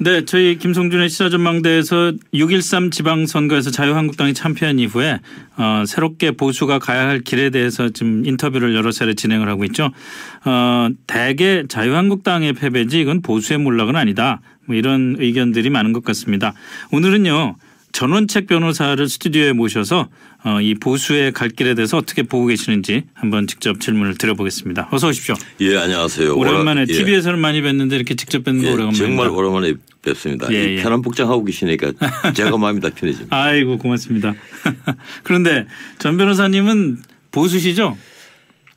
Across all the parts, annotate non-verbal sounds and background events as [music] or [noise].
네, 저희 김성준의 시사전망대에서 6.13 지방선거에서 자유한국당이 참패한 이후에 어, 새롭게 보수가 가야 할 길에 대해서 지금 인터뷰를 여러 차례 진행을 하고 있죠. 어, 대개 자유한국당의 패배지 이건 보수의 몰락은 아니다. 뭐 이런 의견들이 많은 것 같습니다. 오늘은요. 전원책 변호사를 스튜디오에 모셔서 어, 이 보수의 갈 길에 대해서 어떻게 보고 계시는지 한번 직접 질문을 드려보겠습니다. 어서 오십시오. 예, 안녕하세요. 오랜만에 예. TV에서는 많이 뵀는데 이렇게 직접 뵙는 거 예, 오래간만입니다. 정말 오랜만에 뵙습니다. 예, 이 예. 편한 복장 하고 계시니까 제가 마음이 다 편해집니다. [laughs] 아이고 고맙습니다. [laughs] 그런데 전 변호사님은 보수시죠?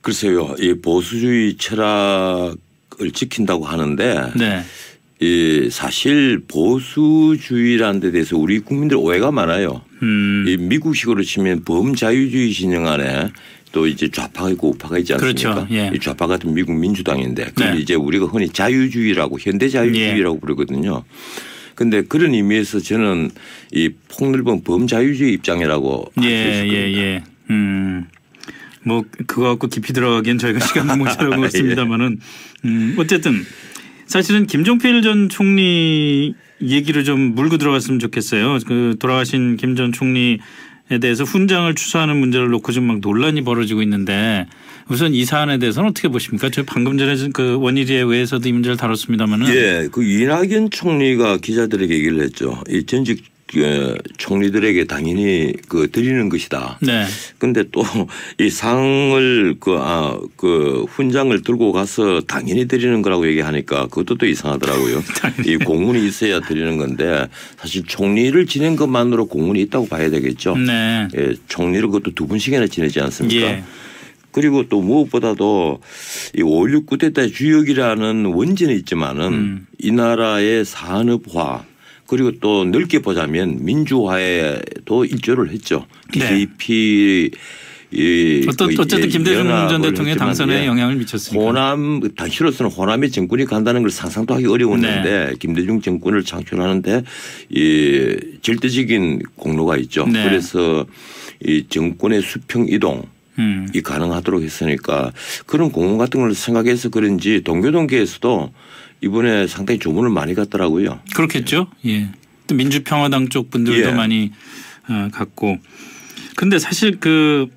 글쎄요, 이 보수주의 철학을 지킨다고 하는데 네. 이 사실 보수주의라는 데 대해서 우리 국민들 오해가 많아요. 음. 이 미국식으로 치면 범자유주의 진영 안에 또 이제 좌파가 있고 우파가 있지 않습니까? 그렇죠. 예. 이 좌파 같은 미국 민주당인데 그걸 네. 이제 우리가 흔히 자유주의라고 현대 자유주의라고 예. 부르거든요. 근데 그런 의미에서 저는 이 폭넓은 범자유주의 입장이라고 할수 예, 있을 예, 겁니다. 예. 음. 뭐 그거 갖고 깊이 들어가기엔 저희가 [laughs] 시간도 모자라고 예. 있습니다만은 음, 어쨌든 사실은 김종필 전 총리 얘기를 좀 물고 들어갔으면 좋겠어요. 그 돌아가신 김 전 총리에 대해서 훈장을 추수하는 문제를 놓고 좀막 논란이 벌어지고 있는데 우선 이 사안에 대해서는 어떻게 보십니까? 저 방금 전에 그 원일의 의회에서도 이 문제를 다뤘습니다만은 예, 그 이낙연 총리가 기자들에게 얘기를 했죠. 이 전직 어, 총리들에게 당연히 그 드리는 것이다. 네. 근데 또 이 상을 그, 아, 그 훈장을 들고 가서 당연히 드리는 거라고 얘기하니까 그것도 또 이상하더라고요. [laughs] 이 공문이 있어야 드리는 건데 사실 총리를 지낸 것만으로 공문이 있다고 봐야 되겠죠. 네. 예, 총리를 그것도 두 분씩이나 지내지 않습니까? 예. 그리고 또 무엇보다도 이 5.16 쿠데타 주역이라는 원전이 있지만은 음. 이 나라의 산업화 그리고 또 넓게 보자면 민주화에도 일조를 했죠. 네. JP 이 어떤 그 어쨌든 김대중 전 대통령의 당선에 예. 영향을 미쳤으니까. 호남 당시로서는 호남의 정권이 간다는 걸 상상도 하기 어려웠는데 네. 김대중 정권을 창출하는데 이 절대적인 공로가 있죠. 네. 그래서 이 정권의 수평 이동 음. 이 가능하도록 했으니까 그런 공헌 같은 걸 생각해서 그런지 동교동계에서도 이번에 상당히 조문을 많이 갔더라고요. 그렇겠죠. 예. 또 민주평화당 쪽 분들도 예. 많이 어, 갔고. 근데 사실 그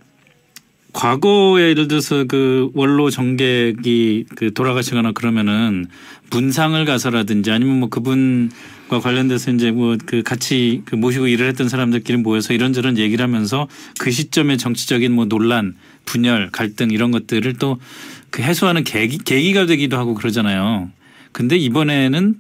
과거에 예를 들어서 그 원로 정객이 그 돌아가시거나 그러면은 문상을 가서라든지 아니면 뭐 그분과 관련돼서 이제 뭐 그 같이 그 모시고 일을 했던 사람들끼리 모여서 이런저런 얘기를 하면서 그 시점의 정치적인 뭐 논란, 분열, 갈등 이런 것들을 또 그 해소하는 계기, 계기가 되기도 하고 그러잖아요. 근데 이번에는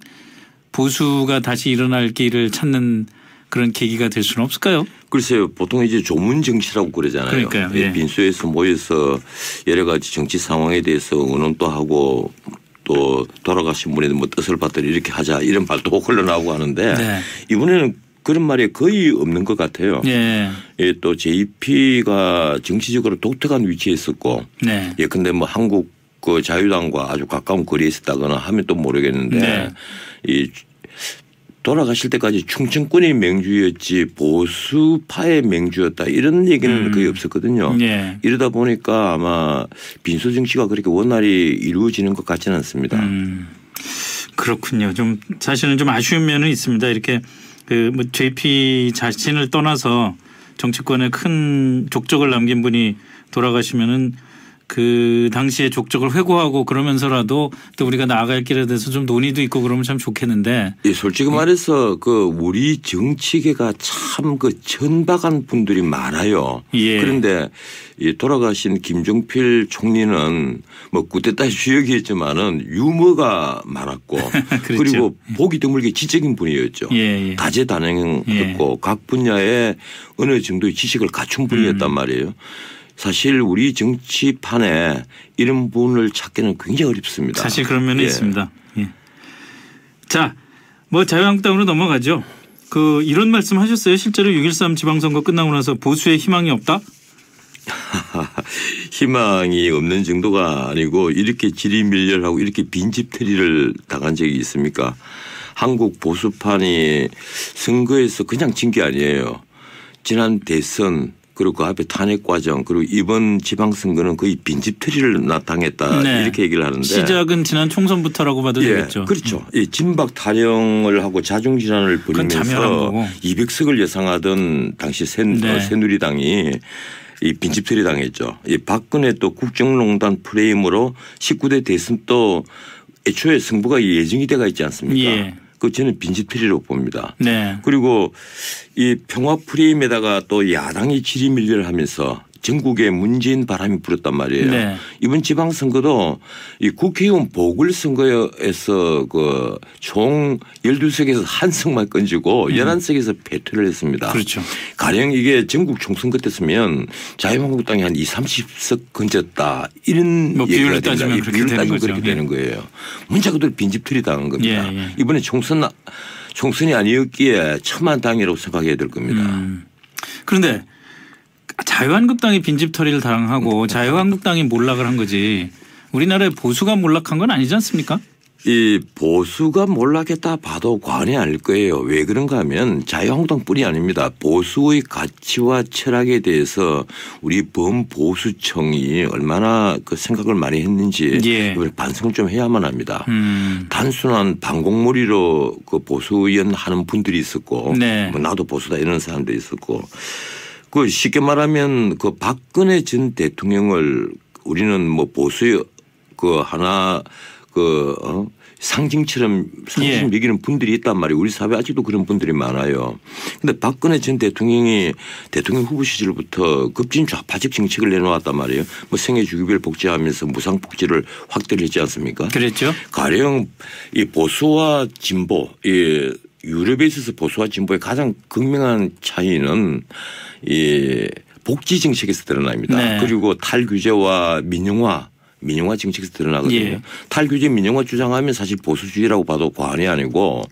보수가 다시 일어날 길을 찾는 그런 계기가 될 수는 없을까요? 글쎄요, 보통 이제 조문 정치라고 그러잖아요. 그러니까요, 예. 빈소에서 모여서 여러 가지 정치 상황에 대해서 의논도 하고 또 돌아가신 분의 뭐 뜻을 받들어 이렇게 하자 이런 말도 [laughs] 흘러나오고 하는데 네. 이번에는 그런 말이 거의 없는 것 같아요. 예. 예, 또 JP가 정치적으로 독특한 위치에 있었고 네. 예, 근데 뭐 한국 그 자유당과 아주 가까운 거리에 있었다거나 하면 또 모르겠는데 네. 이 돌아가실 때까지 충청권이 맹주였지 보수파의 맹주였다 이런 얘기는 음. 거의 없었거든요. 예. 이러다 보니까 아마 빈소 정치가 그렇게 원활히 이루어지는 것 같지는 않습니다. 음. 그렇군요. 좀 사실은 좀 아쉬운 면은 있습니다. 이렇게 그뭐 JP 자신을 떠나서 정치권에 큰 족적을 남긴 분이 돌아가시면은 그 당시에 족적을 회고하고 그러면서라도 또 우리가 나아갈 길에 대해서 좀 논의도 있고 그러면 참 좋겠는데 예, 솔직히 말해서 그 우리 정치계가 참 그 천박한 분들이 많아요. 예. 그런데 이 돌아가신 김종필 총리는 뭐 구테타 주역이었지만은 유머가 많았고 [laughs] 그렇죠. 그리고 보기 드물게 지적인 분이었죠. 예, 예. 다재다능했고 각 분야에 어느 정도의 지식을 갖춘 분이었단 음. 말이에요. 사실 우리 정치판에 이런 분을 찾기는 굉장히 어렵습니다. 사실 그런 면은 예. 있습니다. 예. 자, 뭐 자유한국당으로 넘어가죠. 그 이런 말씀 하셨어요. 실제로 6.13 지방선거 끝나고 나서 보수의 희망이 없다? [laughs] 희망이 없는 정도가 아니고 이렇게 지리밀렬하고 이렇게 빈집털이를 당한 적이 있습니까? 한국 보수판이 선거에서 그냥 진 게 아니에요. 지난 대선 그리고 그 앞에 탄핵 과정 그리고 이번 지방선거는 거의 빈집털이를 나타냈다 네. 이렇게 얘기를 하는데 시작은 지난 총선부터라고 봐도 예, 되겠죠. 그렇죠. 음. 이 진박 타령을 하고 자중 질환을 벌이면서 200석을 예상하던 당시 새, 네. 새누리당이 이 빈집털이 당했죠. 이 박근혜 또 국정농단 프레임으로 19대 대선 또 애초에 승부가 예정이 돼가 있지 않습니까? 예. 그 저는 빈집털이로 봅니다. 네. 그리고 이 평화 프레임에다가 또 야당이 지리밀려를 하면서 전국에 문재인 바람이 불었단 말이에요. 네. 이번 지방선거도 이 국회의원 보궐선거에서 그 총 12석에서 한 석만 건지고 음. 11석에서 패퇴를 했습니다. 그렇죠. 가령 이게 전국 총선 같았으면 자유한국당이 한 2, 30석 건졌다. 이런 뭐 비율을 따지면 그렇게, 비율 따지면 그렇게 예. 되는 거예요. 문자 그대로 빈집털이 당한 겁니다. 예, 예. 이번에 총선 총선이 아니었기에 천만 당이라고 생각해야 될 겁니다. 음. 그런데 자유한국당이 빈집털이를 당하고 자유한국당이 몰락을 한 거지 우리나라의 보수가 몰락한 건 아니지 않습니까? 이 보수가 몰락했다 봐도 과언이 아닐 거예요. 왜 그런가 하면 자유한국당뿐이 아닙니다. 보수의 가치와 철학에 대해서 우리 범보수청이 얼마나 그 생각을 많이 했는지 예. 반성을 좀 해야만 합니다. 음. 단순한 반공몰이로 그 보수 의원 하는 분들이 있었고 네. 뭐 나도 보수다 이런 사람도 있었고 그 쉽게 말하면 그 박근혜 전 대통령을 우리는 뭐 보수의 그 하나 그 어? 상징처럼 상징 예. 매기는 분들이 있단 말이에요. 우리 사회 아직도 그런 분들이 많아요. 근데 박근혜 전 대통령이 대통령 후보 시절부터 급진 좌파적 정책을 내놓았단 말이에요. 뭐 생애 주기별 복지하면서 무상 복지를 확대를 했지 않습니까? 그랬죠. 가령 이 보수와 진보 이 유럽에 있어서 보수와 진보의 가장 극명한 차이는 이 복지 정책에서 드러납니다. 네. 그리고 탈규제와 민영화 민영화 정책에서 드러나거든요. 예. 탈규제 민영화 주장하면 사실 보수주의라고 봐도 과언이 아니고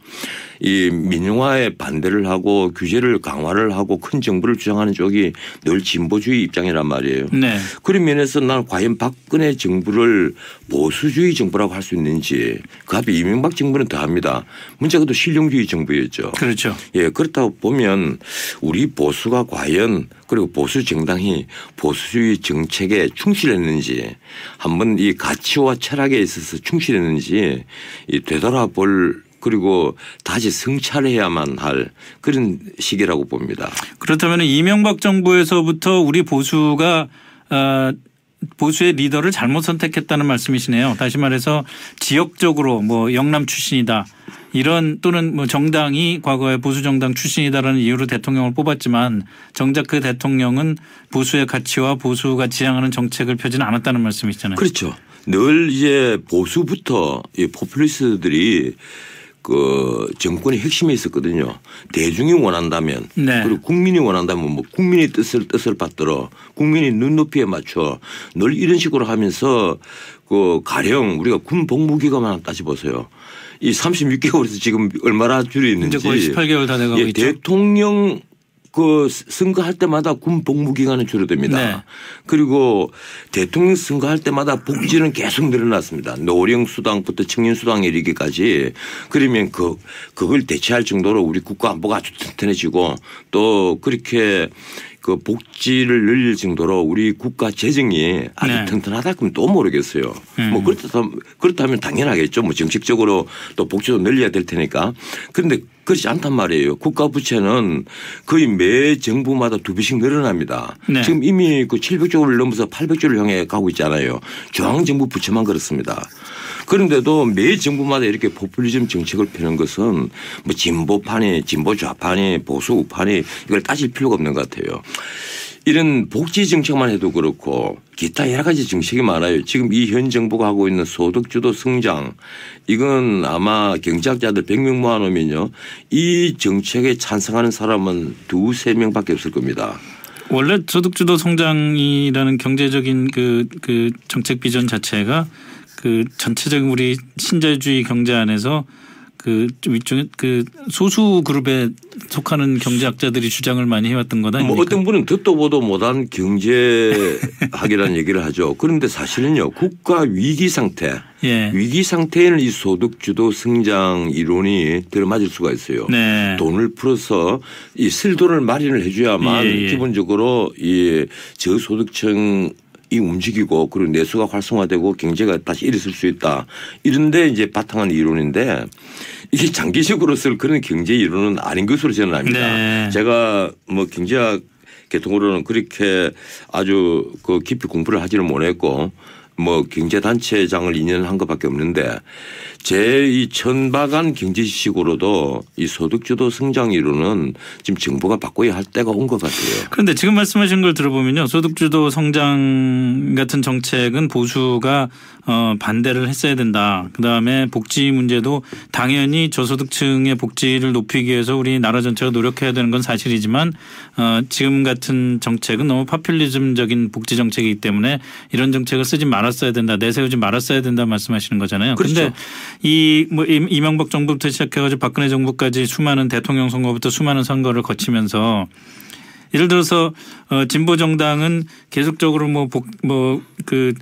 이 민영화에 반대를 하고 규제를 강화를 하고 큰 정부를 주장하는 쪽이 늘 진보주의 입장이란 말이에요. 네. 그런 면에서 난 과연 박근혜 정부를 보수주의 정부라고 할 수 있는지 그 앞에 이명박 정부는 더합니다. 문제가 또 실용주의 정부였죠. 그렇죠. 예 그렇다고 보면 우리 보수가 과연 그리고 보수 정당이 보수주의 정책에 충실했는지 한번 이 가치와 철학에 있어서 충실했는지 이 되돌아볼 그리고 다시 성찰해야만 할 그런 시기라고 봅니다. 그렇다면 이명박 정부에서부터 우리 보수가 어 보수의 리더를 잘못 선택했다는 말씀이시네요. 다시 말해서 지역적으로 뭐 영남 출신이다. 이런 또는 뭐 정당이 과거에 보수 정당 출신이다라는 이유로 대통령을 뽑았지만 정작 그 대통령은 보수의 가치와 보수가 지향하는 정책을 펴지는 않았다는 말씀이시잖아요. 그렇죠. 늘 이제 보수부터 이 포퓰리스트들이 그 정권의 핵심에 있었거든요. 대중이 원한다면 네. 그리고 국민이 원한다면 뭐 국민의 뜻을 뜻을 받들어 국민이 눈높이에 맞춰 늘 이런 식으로 하면서 그 가령 우리가 군 복무 기간만 따지 보세요. 이 36개월에서 지금 얼마나 줄여있는지 이제 거의 18개월 다 돼가고 예, 있죠. 대통령 그 선거할 때마다 군 복무 기간은 줄어듭니다. 네. 그리고 대통령 선거할 때마다 복지는 계속 늘어났습니다. 노령 수당부터 청년 수당 이르기까지 그러면 그 그걸 대체할 정도로 우리 국가 안보가 아주 튼튼해지고 또 그렇게 그 복지를 늘릴 정도로 우리 국가 재정이 아주 네. 튼튼하다 그러면 또 모르겠어요. 음. 뭐 그렇다면 그렇다면 당연하겠죠. 뭐 정책적으로 또 복지도 늘려야 될 테니까. 그런데 그렇지 않단 말이에요. 국가 부채는 거의 매 정부마다 두 배씩 늘어납니다. 네. 지금 이미 그 700조를 넘어서 800조를 향해 가고 있잖아요. 중앙 정부 부채만 그렇습니다. 그런데도 매 정부마다 이렇게 포퓰리즘 정책을 펴는 것은 뭐 진보판이 진보 좌판이 보수 우판이 이걸 따질 필요가 없는 것 같아요. 이런 복지 정책만 해도 그렇고 기타 여러 가지 정책이 많아요. 지금 이 현 정부가 하고 있는 소득주도 성장 이건 아마 경제학자들 100명 모아놓으면요. 이 정책에 찬성하는 사람은 두세 명밖에 없을 겁니다. 원래 소득주도 성장이라는 경제적인 그, 그 정책 비전 자체가 그 전체적인 우리 신자유주의 경제 안에서 그 위쪽 그 소수 그룹에 속하는 경제학자들이 주장을 많이 해왔던 거다. 뭐 어떤 분은 듣도 보도 못한 경제학이라는 [laughs] 얘기를 하죠. 그런데 사실은요 국가 위기 상태, 예. 위기 상태에는 이 소득 주도 성장 이론이 들어맞을 수가 있어요. 네. 돈을 풀어서 이 쓸 돈을 마련을 해줘야만 예, 예. 기본적으로 이 저소득층 이 움직이고 그리고 내수가 활성화되고 경제가 다시 일어설 수 있다. 이런데 이제 바탕한 이론인데 이게 장기적으로 쓸 그런 경제 이론은 아닌 것으로 저는 압니다. 네. 제가 뭐 경제학 계통으로는 그렇게 아주 그 깊이 공부를 하지는 못했고 뭐 경제단체장을 2년 한 것밖에 없는데 제 이 천박한 경제식으로도 이 소득주도 성장 이론은 지금 정부가 바꿔야 할 때가 온 것 같아요. 그런데 지금 말씀하신 걸 들어보면요. 소득주도 성장 같은 정책은 보수가 어 반대를 했어야 된다. 그다음에 복지 문제도 당연히 저소득층의 복지를 높이기 위해서 우리 나라 전체가 노력해야 되는 건 사실이지만 어 지금 같은 정책은 너무 파퓰리즘적인 복지 정책이기 때문에 이런 정책을 쓰지 말았어야 된다. 내세우지 말았어야 된다 말씀하시는 거잖아요. 그런데 그렇죠. 이뭐 이명박 정부부터 시작해가지고 박근혜 정부까지 수많은 대통령 선거부터 수많은 선거를 거치면서 예를 들어서 어 진보 정당은 계속적으로 뭐복뭐그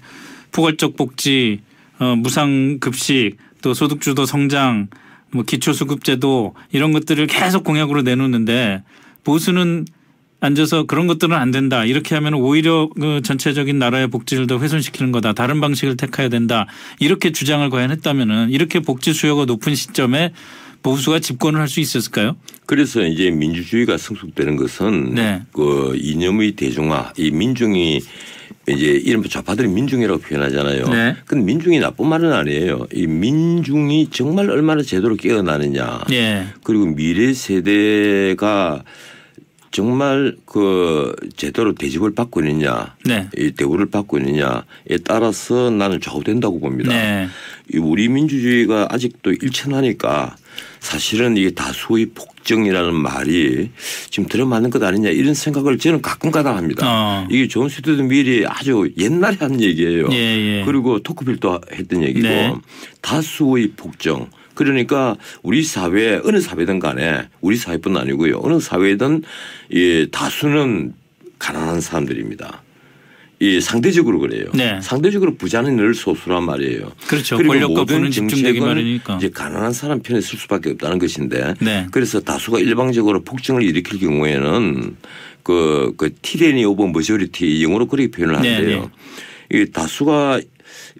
포괄적 복지 어 무상 급식 또 소득주도 성장 뭐 기초수급제도 이런 것들을 계속 공약으로 내놓는데 보수는 앉아서 그런 것들은 안 된다. 이렇게 하면 오히려 그 전체적인 나라의 복지를 더 훼손시키는 거다. 다른 방식을 택해야 된다. 이렇게 주장을 과연 했다면은 이렇게 복지 수요가 높은 시점에 보수가 집권을 할 수 있었을까요? 그래서 이제 민주주의가 성숙되는 것은 네. 그 이념의 대중화, 이 민중이 이제 이른바 좌파들이 민중이라고 표현하잖아요. 네. 근데 민중이 나쁜 말은 아니에요. 이 민중이 정말 얼마나 제대로 깨어나느냐. 네. 그리고 미래 세대가 정말 그 제대로 대접을 받고 있느냐, 네. 이 대우를 받고 있느냐에 따라서 나는 좌우된다고 봅니다. 네. 우리 민주주의가 아직도 일천하니까 사실은 이게 다수의 폭정이라는 말이 지금 들어맞는 것 아니냐 이런 생각을 저는 가끔가다 합니다. 어. 이게 존 스튜어트 밀이 아주 옛날에 한 얘기예요. 예, 예. 그리고 토크빌도 했던 얘기고 네. 다수의 폭정 그러니까 우리 사회 어느 사회든 간에 우리 사회뿐 아니고요. 어느 사회든 이 다수는 가난한 사람들입니다. 이 상대적으로 그래요. 네. 상대적으로 부자는 늘 소수란 말이에요. 그렇죠. 그리고 모든 정책은 이제 가난한 사람 편에 설 수밖에 없다는 것인데 네. 그래서 다수가 일방적으로 폭정을 일으킬 경우에는 그, 그 tyranny of majority 영어로 그렇게 표현을 네, 하는데요. 네. 이 다수가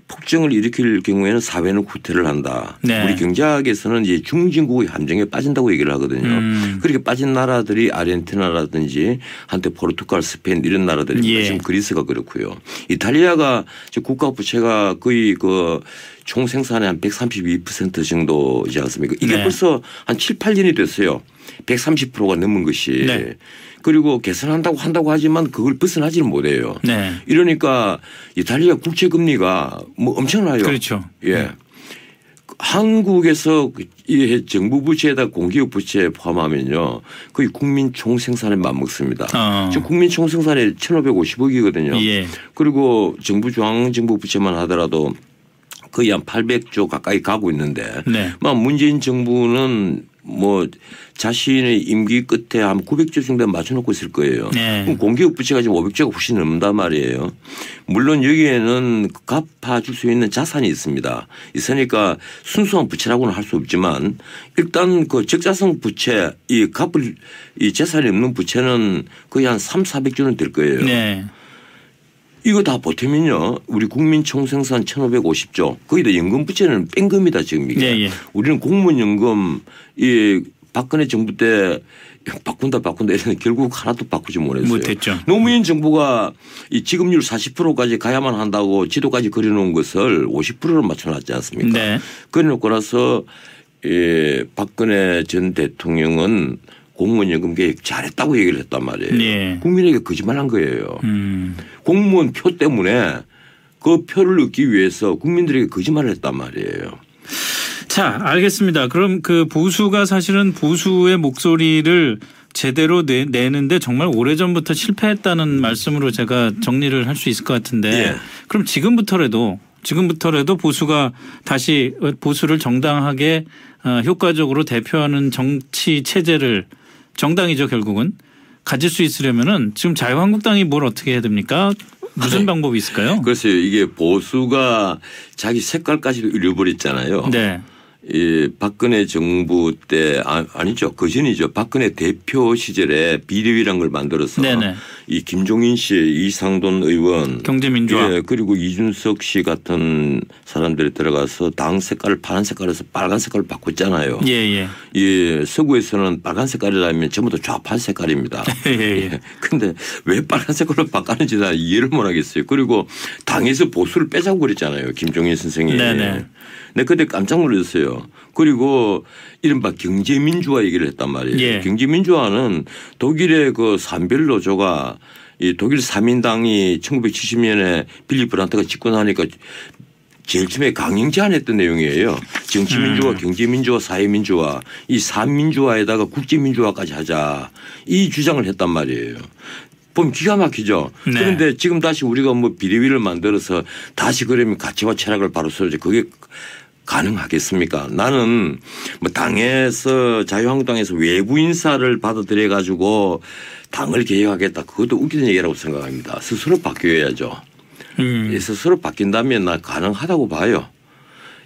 폭정을 일으킬 경우에는 사회는 후퇴를 한다. 네. 우리 경제학에서는 이제 중진국의 함정에 빠진다고 얘기를 하거든요. 음. 그렇게 빠진 나라들이 아르헨티나라든지 한때 포르투갈, 스페인 이런 나라들이 예. 지금 그리스가 그렇고요. 이탈리아가 국가 부채가 거의 그 총 생산의 한 132% 정도이지 않습니까? 이게 네. 벌써 한 7, 8년이 됐어요. 130%가 넘은 것이. 네. 그리고 개선한다고 한다고 하지만 그걸 벗어나지는 못해요. 네. 이러니까 이탈리아 국채 금리가 뭐 엄청나요. 그렇죠. 예. 네. 한국에서 이 정부 부채에다 공기업 부채 포함하면요 거의 국민 총생산에 맞먹습니다. 어. 지금 국민 총생산이 1,550억이거든요. 예. 그리고 정부 중앙정부 부채만 하더라도 거의 한 800조 가까이 가고 있는데 네. 문재인 정부는 뭐 자신의 임기 끝에 한 900조 정도 맞춰놓고 있을 거예요. 네. 그럼 공기업 부채가 지금 500조가 훨씬 넘는단 말이에요. 물론 여기에는 갚아줄 수 있는 자산이 있습니다. 있으니까 순수한 부채라고는 할 수 없지만 일단 그 적자성 부채 이 갚을 이 재산이 없는 부채는 거의 한 3, 400조는 될 거예요. 네. 이거 다 보태면요. 우리 국민 총생산 1,550조. 거기다 연금 부채는 뺀 겁니다. 지금 이게. 예, 예. 우리는 공무원 연금 이 박근혜 정부 때 바꾼다 바꾼다 이랬는데 결국 하나도 바꾸지 못했어요. 못했죠. 노무현 정부가 이 지급률 40%까지 가야만 한다고 지도까지 그려놓은 것을 50%로 맞춰놨지 않습니까? 네. 그래놓고 나서 예, 박근혜 전 대통령은 공무원 연금 계획 잘했다고 얘기를 했단 말이에요. 네. 국민에게 거짓말한 거예요. 음. 공무원 표 때문에 그 표를 얻기 위해서 국민들에게 거짓말을 했단 말이에요. 자, 알겠습니다. 그럼 그 보수가 사실은 보수의 목소리를 제대로 내, 내는데 정말 오래전부터 실패했다는 말씀으로 제가 정리를 할 수 있을 것 같은데 예. 그럼 지금부터라도 지금부터라도 보수가 다시 보수를 정당하게 어, 효과적으로 대표하는 정치 체제를 정당이죠 결국은 가질 수 있으려면은 지금 자유한국당이 뭘 어떻게 해야 됩니까? 무슨 방법이 있을까요? 글쎄요 이게 보수가 자기 색깔까지도 잃어버렸잖아요. 네. 이 박근혜 정부 때 아, 아니죠 그 전이죠 박근혜 대표 시절에 비대위란 걸 만들어서 네네. 이 김종인 씨, 이상돈 의원, 경제민주화 예, 그리고 이준석 씨 같은 사람들이 들어가서 당 색깔을 파란 색깔에서 빨간 색깔을 바꿨잖아요. 예예. 예, 서구에서는 빨간 색깔이라면 전부 다 좌파 색깔입니다. [laughs] 예, 예. 예. 근데 왜 빨간 색깔로 바꿨는지 나 이해를 못 하겠어요. 그리고 당에서 보수를 빼자고 그랬잖아요. 김종인 선생이. 네네. 네, 그때 깜짝 놀랐어요. 그리고 이른바 경제민주화 얘기를 했단 말이에요. 예. 경제민주화는 독일의 그 산별노조가 이 독일 사민당이 1970년에 빌리 브란트가 집권하니까 제일 처음에 강행 제안했던 내용이에요. 정치민주화, 음. 경제민주화, 사회민주화 이 삼민주화에다가 국제민주화까지 하자 이 주장을 했단 말이에요. 보면 기가 막히죠. 네. 그런데 지금 다시 우리가 뭐 비대위를 만들어서 다시 그러면 가치와 철학을 바로 써야지 그게 가능하겠습니까? 나는 뭐 당에서 자유한국당에서 외부 인사를 받아들여 가지고 당을 개혁하겠다. 그것도 웃기는 얘기라고 생각합니다. 스스로 바뀌어야죠. 음. 스스로 바뀐다면 나 가능하다고 봐요.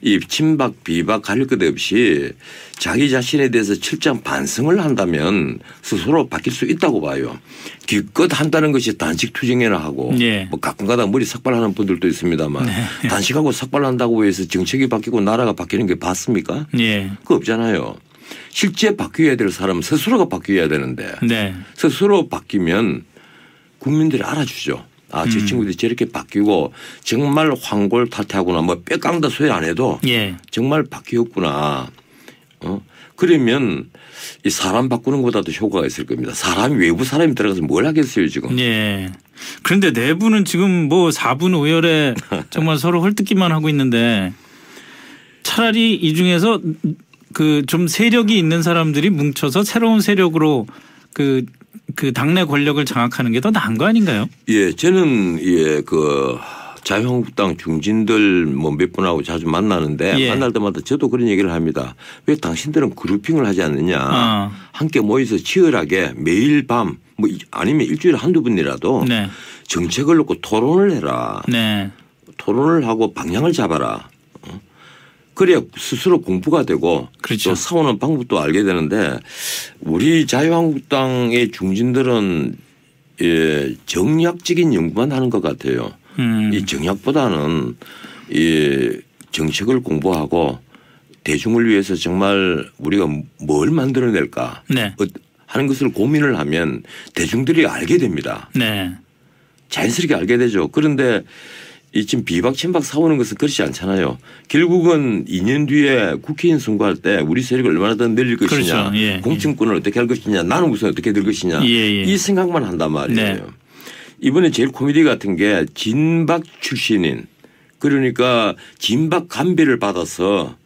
이 친박 비박 가릴 것 없이 자기 자신에 대해서 철저한 반성을 한다면 스스로 바뀔 수 있다고 봐요. 기껏 한다는 것이 단식 투쟁이나 하고 예. 뭐 가끔가다 머리 삭발하는 분들도 있습니다만 네. [laughs] 단식하고 삭발한다고 해서 정책이 바뀌고 나라가 바뀌는 게 봤습니까? 예. 그거 없잖아요. 실제 바뀌어야 될 사람은 스스로가 바뀌어야 되는데 네. 스스로 바뀌면 국민들이 알아주죠. 아, 저 음. 친구들이 저렇게 바뀌고 정말 황골 탈퇴하거나 뭐 뼈깡다 소리 안 해도 예. 정말 바뀌었구나. 어? 그러면 이 사람 바꾸는 것보다도 효과가 있을 겁니다. 사람이 외부 사람이 들어가서 뭘 하겠어요 지금. 예. 그런데 내부는 지금 뭐 4분 오열에 [laughs] 정말 서로 헐뜯기만 하고 있는데 차라리 이 중에서 그 좀 세력이 있는 사람들이 뭉쳐서 새로운 세력으로 그, 그 당내 권력을 장악하는 게 더 나은 거 아닌가요? 예, 저는 예, 그 자유한국당 중진들 뭐 몇 분하고 자주 만나는데 예. 만날 때마다 저도 그런 얘기를 합니다. 왜 당신들은 그룹핑을 하지 않느냐. 어. 함께 모여서 치열하게 매일 밤 뭐 아니면 일주일에 한두 번이라도 네. 정책을 놓고 토론을 해라. 네. 토론을 하고 방향을 잡아라. 어? 그래야 스스로 공부가 되고 그렇죠. 또 싸우는 방법도 알게 되는데 우리 자유한국당의 중진들은 예, 정략적인 연구만 하는 것 같아요. 음. 이 정략보다는 이 정책을 공부하고 대중을 위해서 정말 우리가 뭘 만들어낼까 네. 어, 하는 것을 고민을 하면 대중들이 알게 됩니다. 네. 자연스럽게 알게 되죠. 그런데 이 지금 비박 친박 싸우는 것은 그렇지 않잖아요. 결국은 2년 뒤에 국회의원 선거할 때 우리 세력을 얼마나 더 늘릴 것이냐, 그렇죠. 예, 공천권을 어떻게 할 것이냐, 나는 우선 어떻게 될 것이냐, 예, 예. 이 생각만 한단 말이에요. 네. 이번에 제일 코미디 같은 게 진박 출신인 그러니까 진박 감비를 받아서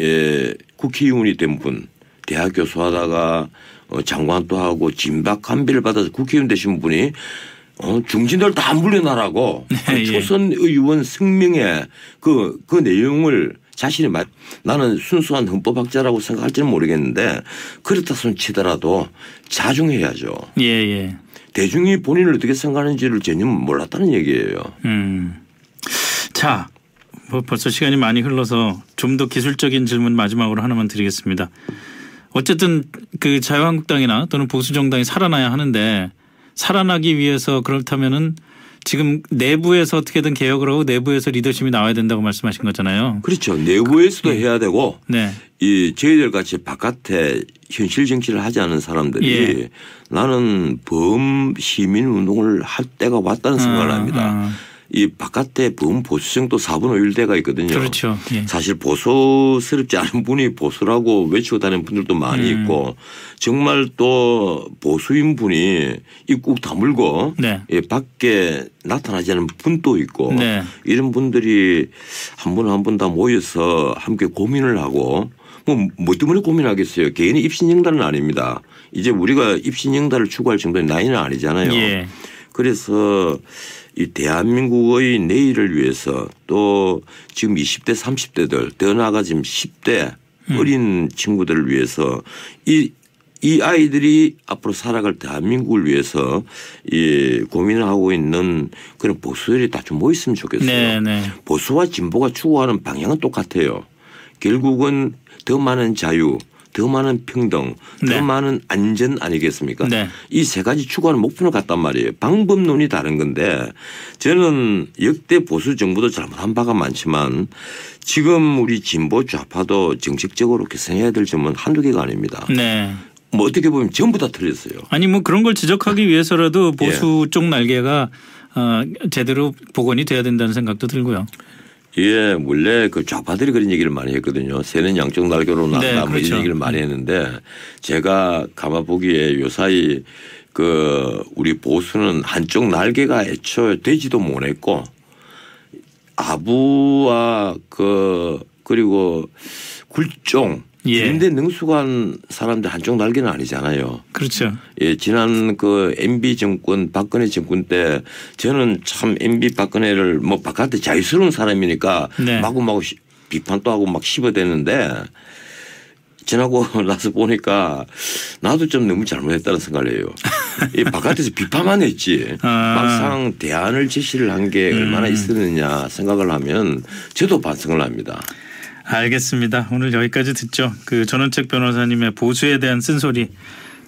예, 국회의원이 된 분, 대학 교수하다가 어, 장관도 하고 진박 감비를 받아서 국회의원 되신 분이 어, 중진들 다 물려나라고 네, 그 예. 초선 의원 성명에 그, 그 내용을 자신이 말, 나는 순수한 헌법학자라고 생각할지는 모르겠는데 그렇다 손 치더라도 자중해야죠. 예, 예. 대중이 본인을 어떻게 생각하는지를 전혀 몰랐다는 얘기예요. 음. 자, 뭐 벌써 시간이 많이 흘러서 좀 더 기술적인 질문 마지막으로 하나만 드리겠습니다. 어쨌든 그 자유한국당이나 또는 보수 정당이 살아나야 하는데 살아나기 위해서 그렇다면은 지금 내부에서 어떻게든 개혁을 하고 내부에서 리더십이 나와야 된다고 말씀하신 거잖아요. 그렇죠. 내부에서도 예. 해야 되고 네. 이 저희들 같이 바깥에 현실 정치를 하지 않은 사람들이 예. 나는 범 시민 운동을 할 때가 왔다는 생각을 아, 합니다. 아. 이 바깥에 범 보수층도 4분 5일대가 있거든요. 그렇죠. 예. 사실 보수스럽지 않은 분이 보수라고 외치고 다니는 분들도 많이 음. 있고 정말 또 보수인 분이 입국 다물고 네. 예, 밖에 나타나지 않은 분도 있고 네. 이런 분들이 한 분 한 분 다 모여서 함께 고민을 하고 뭐, 뭐 때문에 고민하겠어요. 개인이 입신영달은 아닙니다. 이제 우리가 입신영달을 추구할 정도의 나이는 아니잖아요. 예. 그래서 이 대한민국의 내일을 위해서 또 지금 20대 30대들 더 나아가 지금 10대 음. 어린 친구들을 위해서 이, 이 아이들이 앞으로 살아갈 대한민국을 위해서 이 고민을 하고 있는 그런 보수들이 다 좀 모였으면 좋겠어요. 네, 네. 보수와 진보가 추구하는 방향은 똑같아요. 결국은 더 많은 자유, 더 많은 평등, 더 네. 많은 안전 아니겠습니까? 네. 이세 가지 추구하는 목표를 갖단 말이에요. 방법론이 다른 건데 저는 역대 보수 정부도 잘못한 바가 많지만 지금 우리 진보 좌파도 정책적으로 개선해야 될 점은 한두 개가 아닙니다. 네. 뭐 어떻게 보면 전부 다 틀렸어요. 아니 뭐 그런 걸 지적하기 위해서라도 보수 예. 쪽 날개가 어 제대로 복원이 돼야 된다는 생각도 들고요. 예, 원래 그 좌파들이 그런 얘기를 많이 했거든요. 새는 양쪽 날개로 난다 네, 뭐 그렇죠. 이런 얘기를 많이 했는데 제가 가만 보기에 요사이 그 우리 보수는 한쪽 날개가 애초에 되지도 못했고 아부와 그 그리고 굴종 예. 그런데 능숙한 사람들 한쪽 날개는 아니잖아요. 그렇죠. 예, 지난 그 MB 정권 박근혜 정권 때 저는 참 MB 박근혜를 뭐 바깥에 자유스러운 사람이니까 네. 마구마구 비판도 하고 막 씹어대는데 지나고 [laughs] 나서 보니까 나도 좀 너무 잘못했다는 생각을 해요. [laughs] 이 바깥에서 비판만 했지 아. 막상 대안을 제시를 한게 얼마나 음. 있었느냐 생각을 하면 저도 반성을 합니다. 알겠습니다. 오늘 여기까지 듣죠. 그 전원책 변호사님의 보수에 대한 쓴소리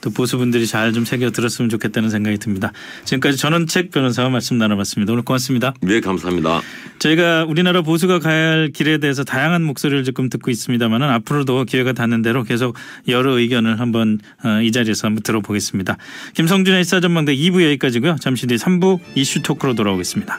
또 보수분들이 잘 좀 새겨 들었으면 좋겠다는 생각이 듭니다. 지금까지 전원책 변호사와 말씀 나눠봤습니다. 오늘 고맙습니다. 네, 감사합니다. 저희가 우리나라 보수가 가야 할 길에 대해서 다양한 목소리를 조금 듣고 있습니다만 앞으로도 기회가 닿는 대로 계속 여러 의견을 한번 어, 이 자리에서 한번 들어보겠습니다. 김성준의 시사전망대 2부 여기까지고요. 잠시 뒤 3부 이슈 토크로 돌아오겠습니다.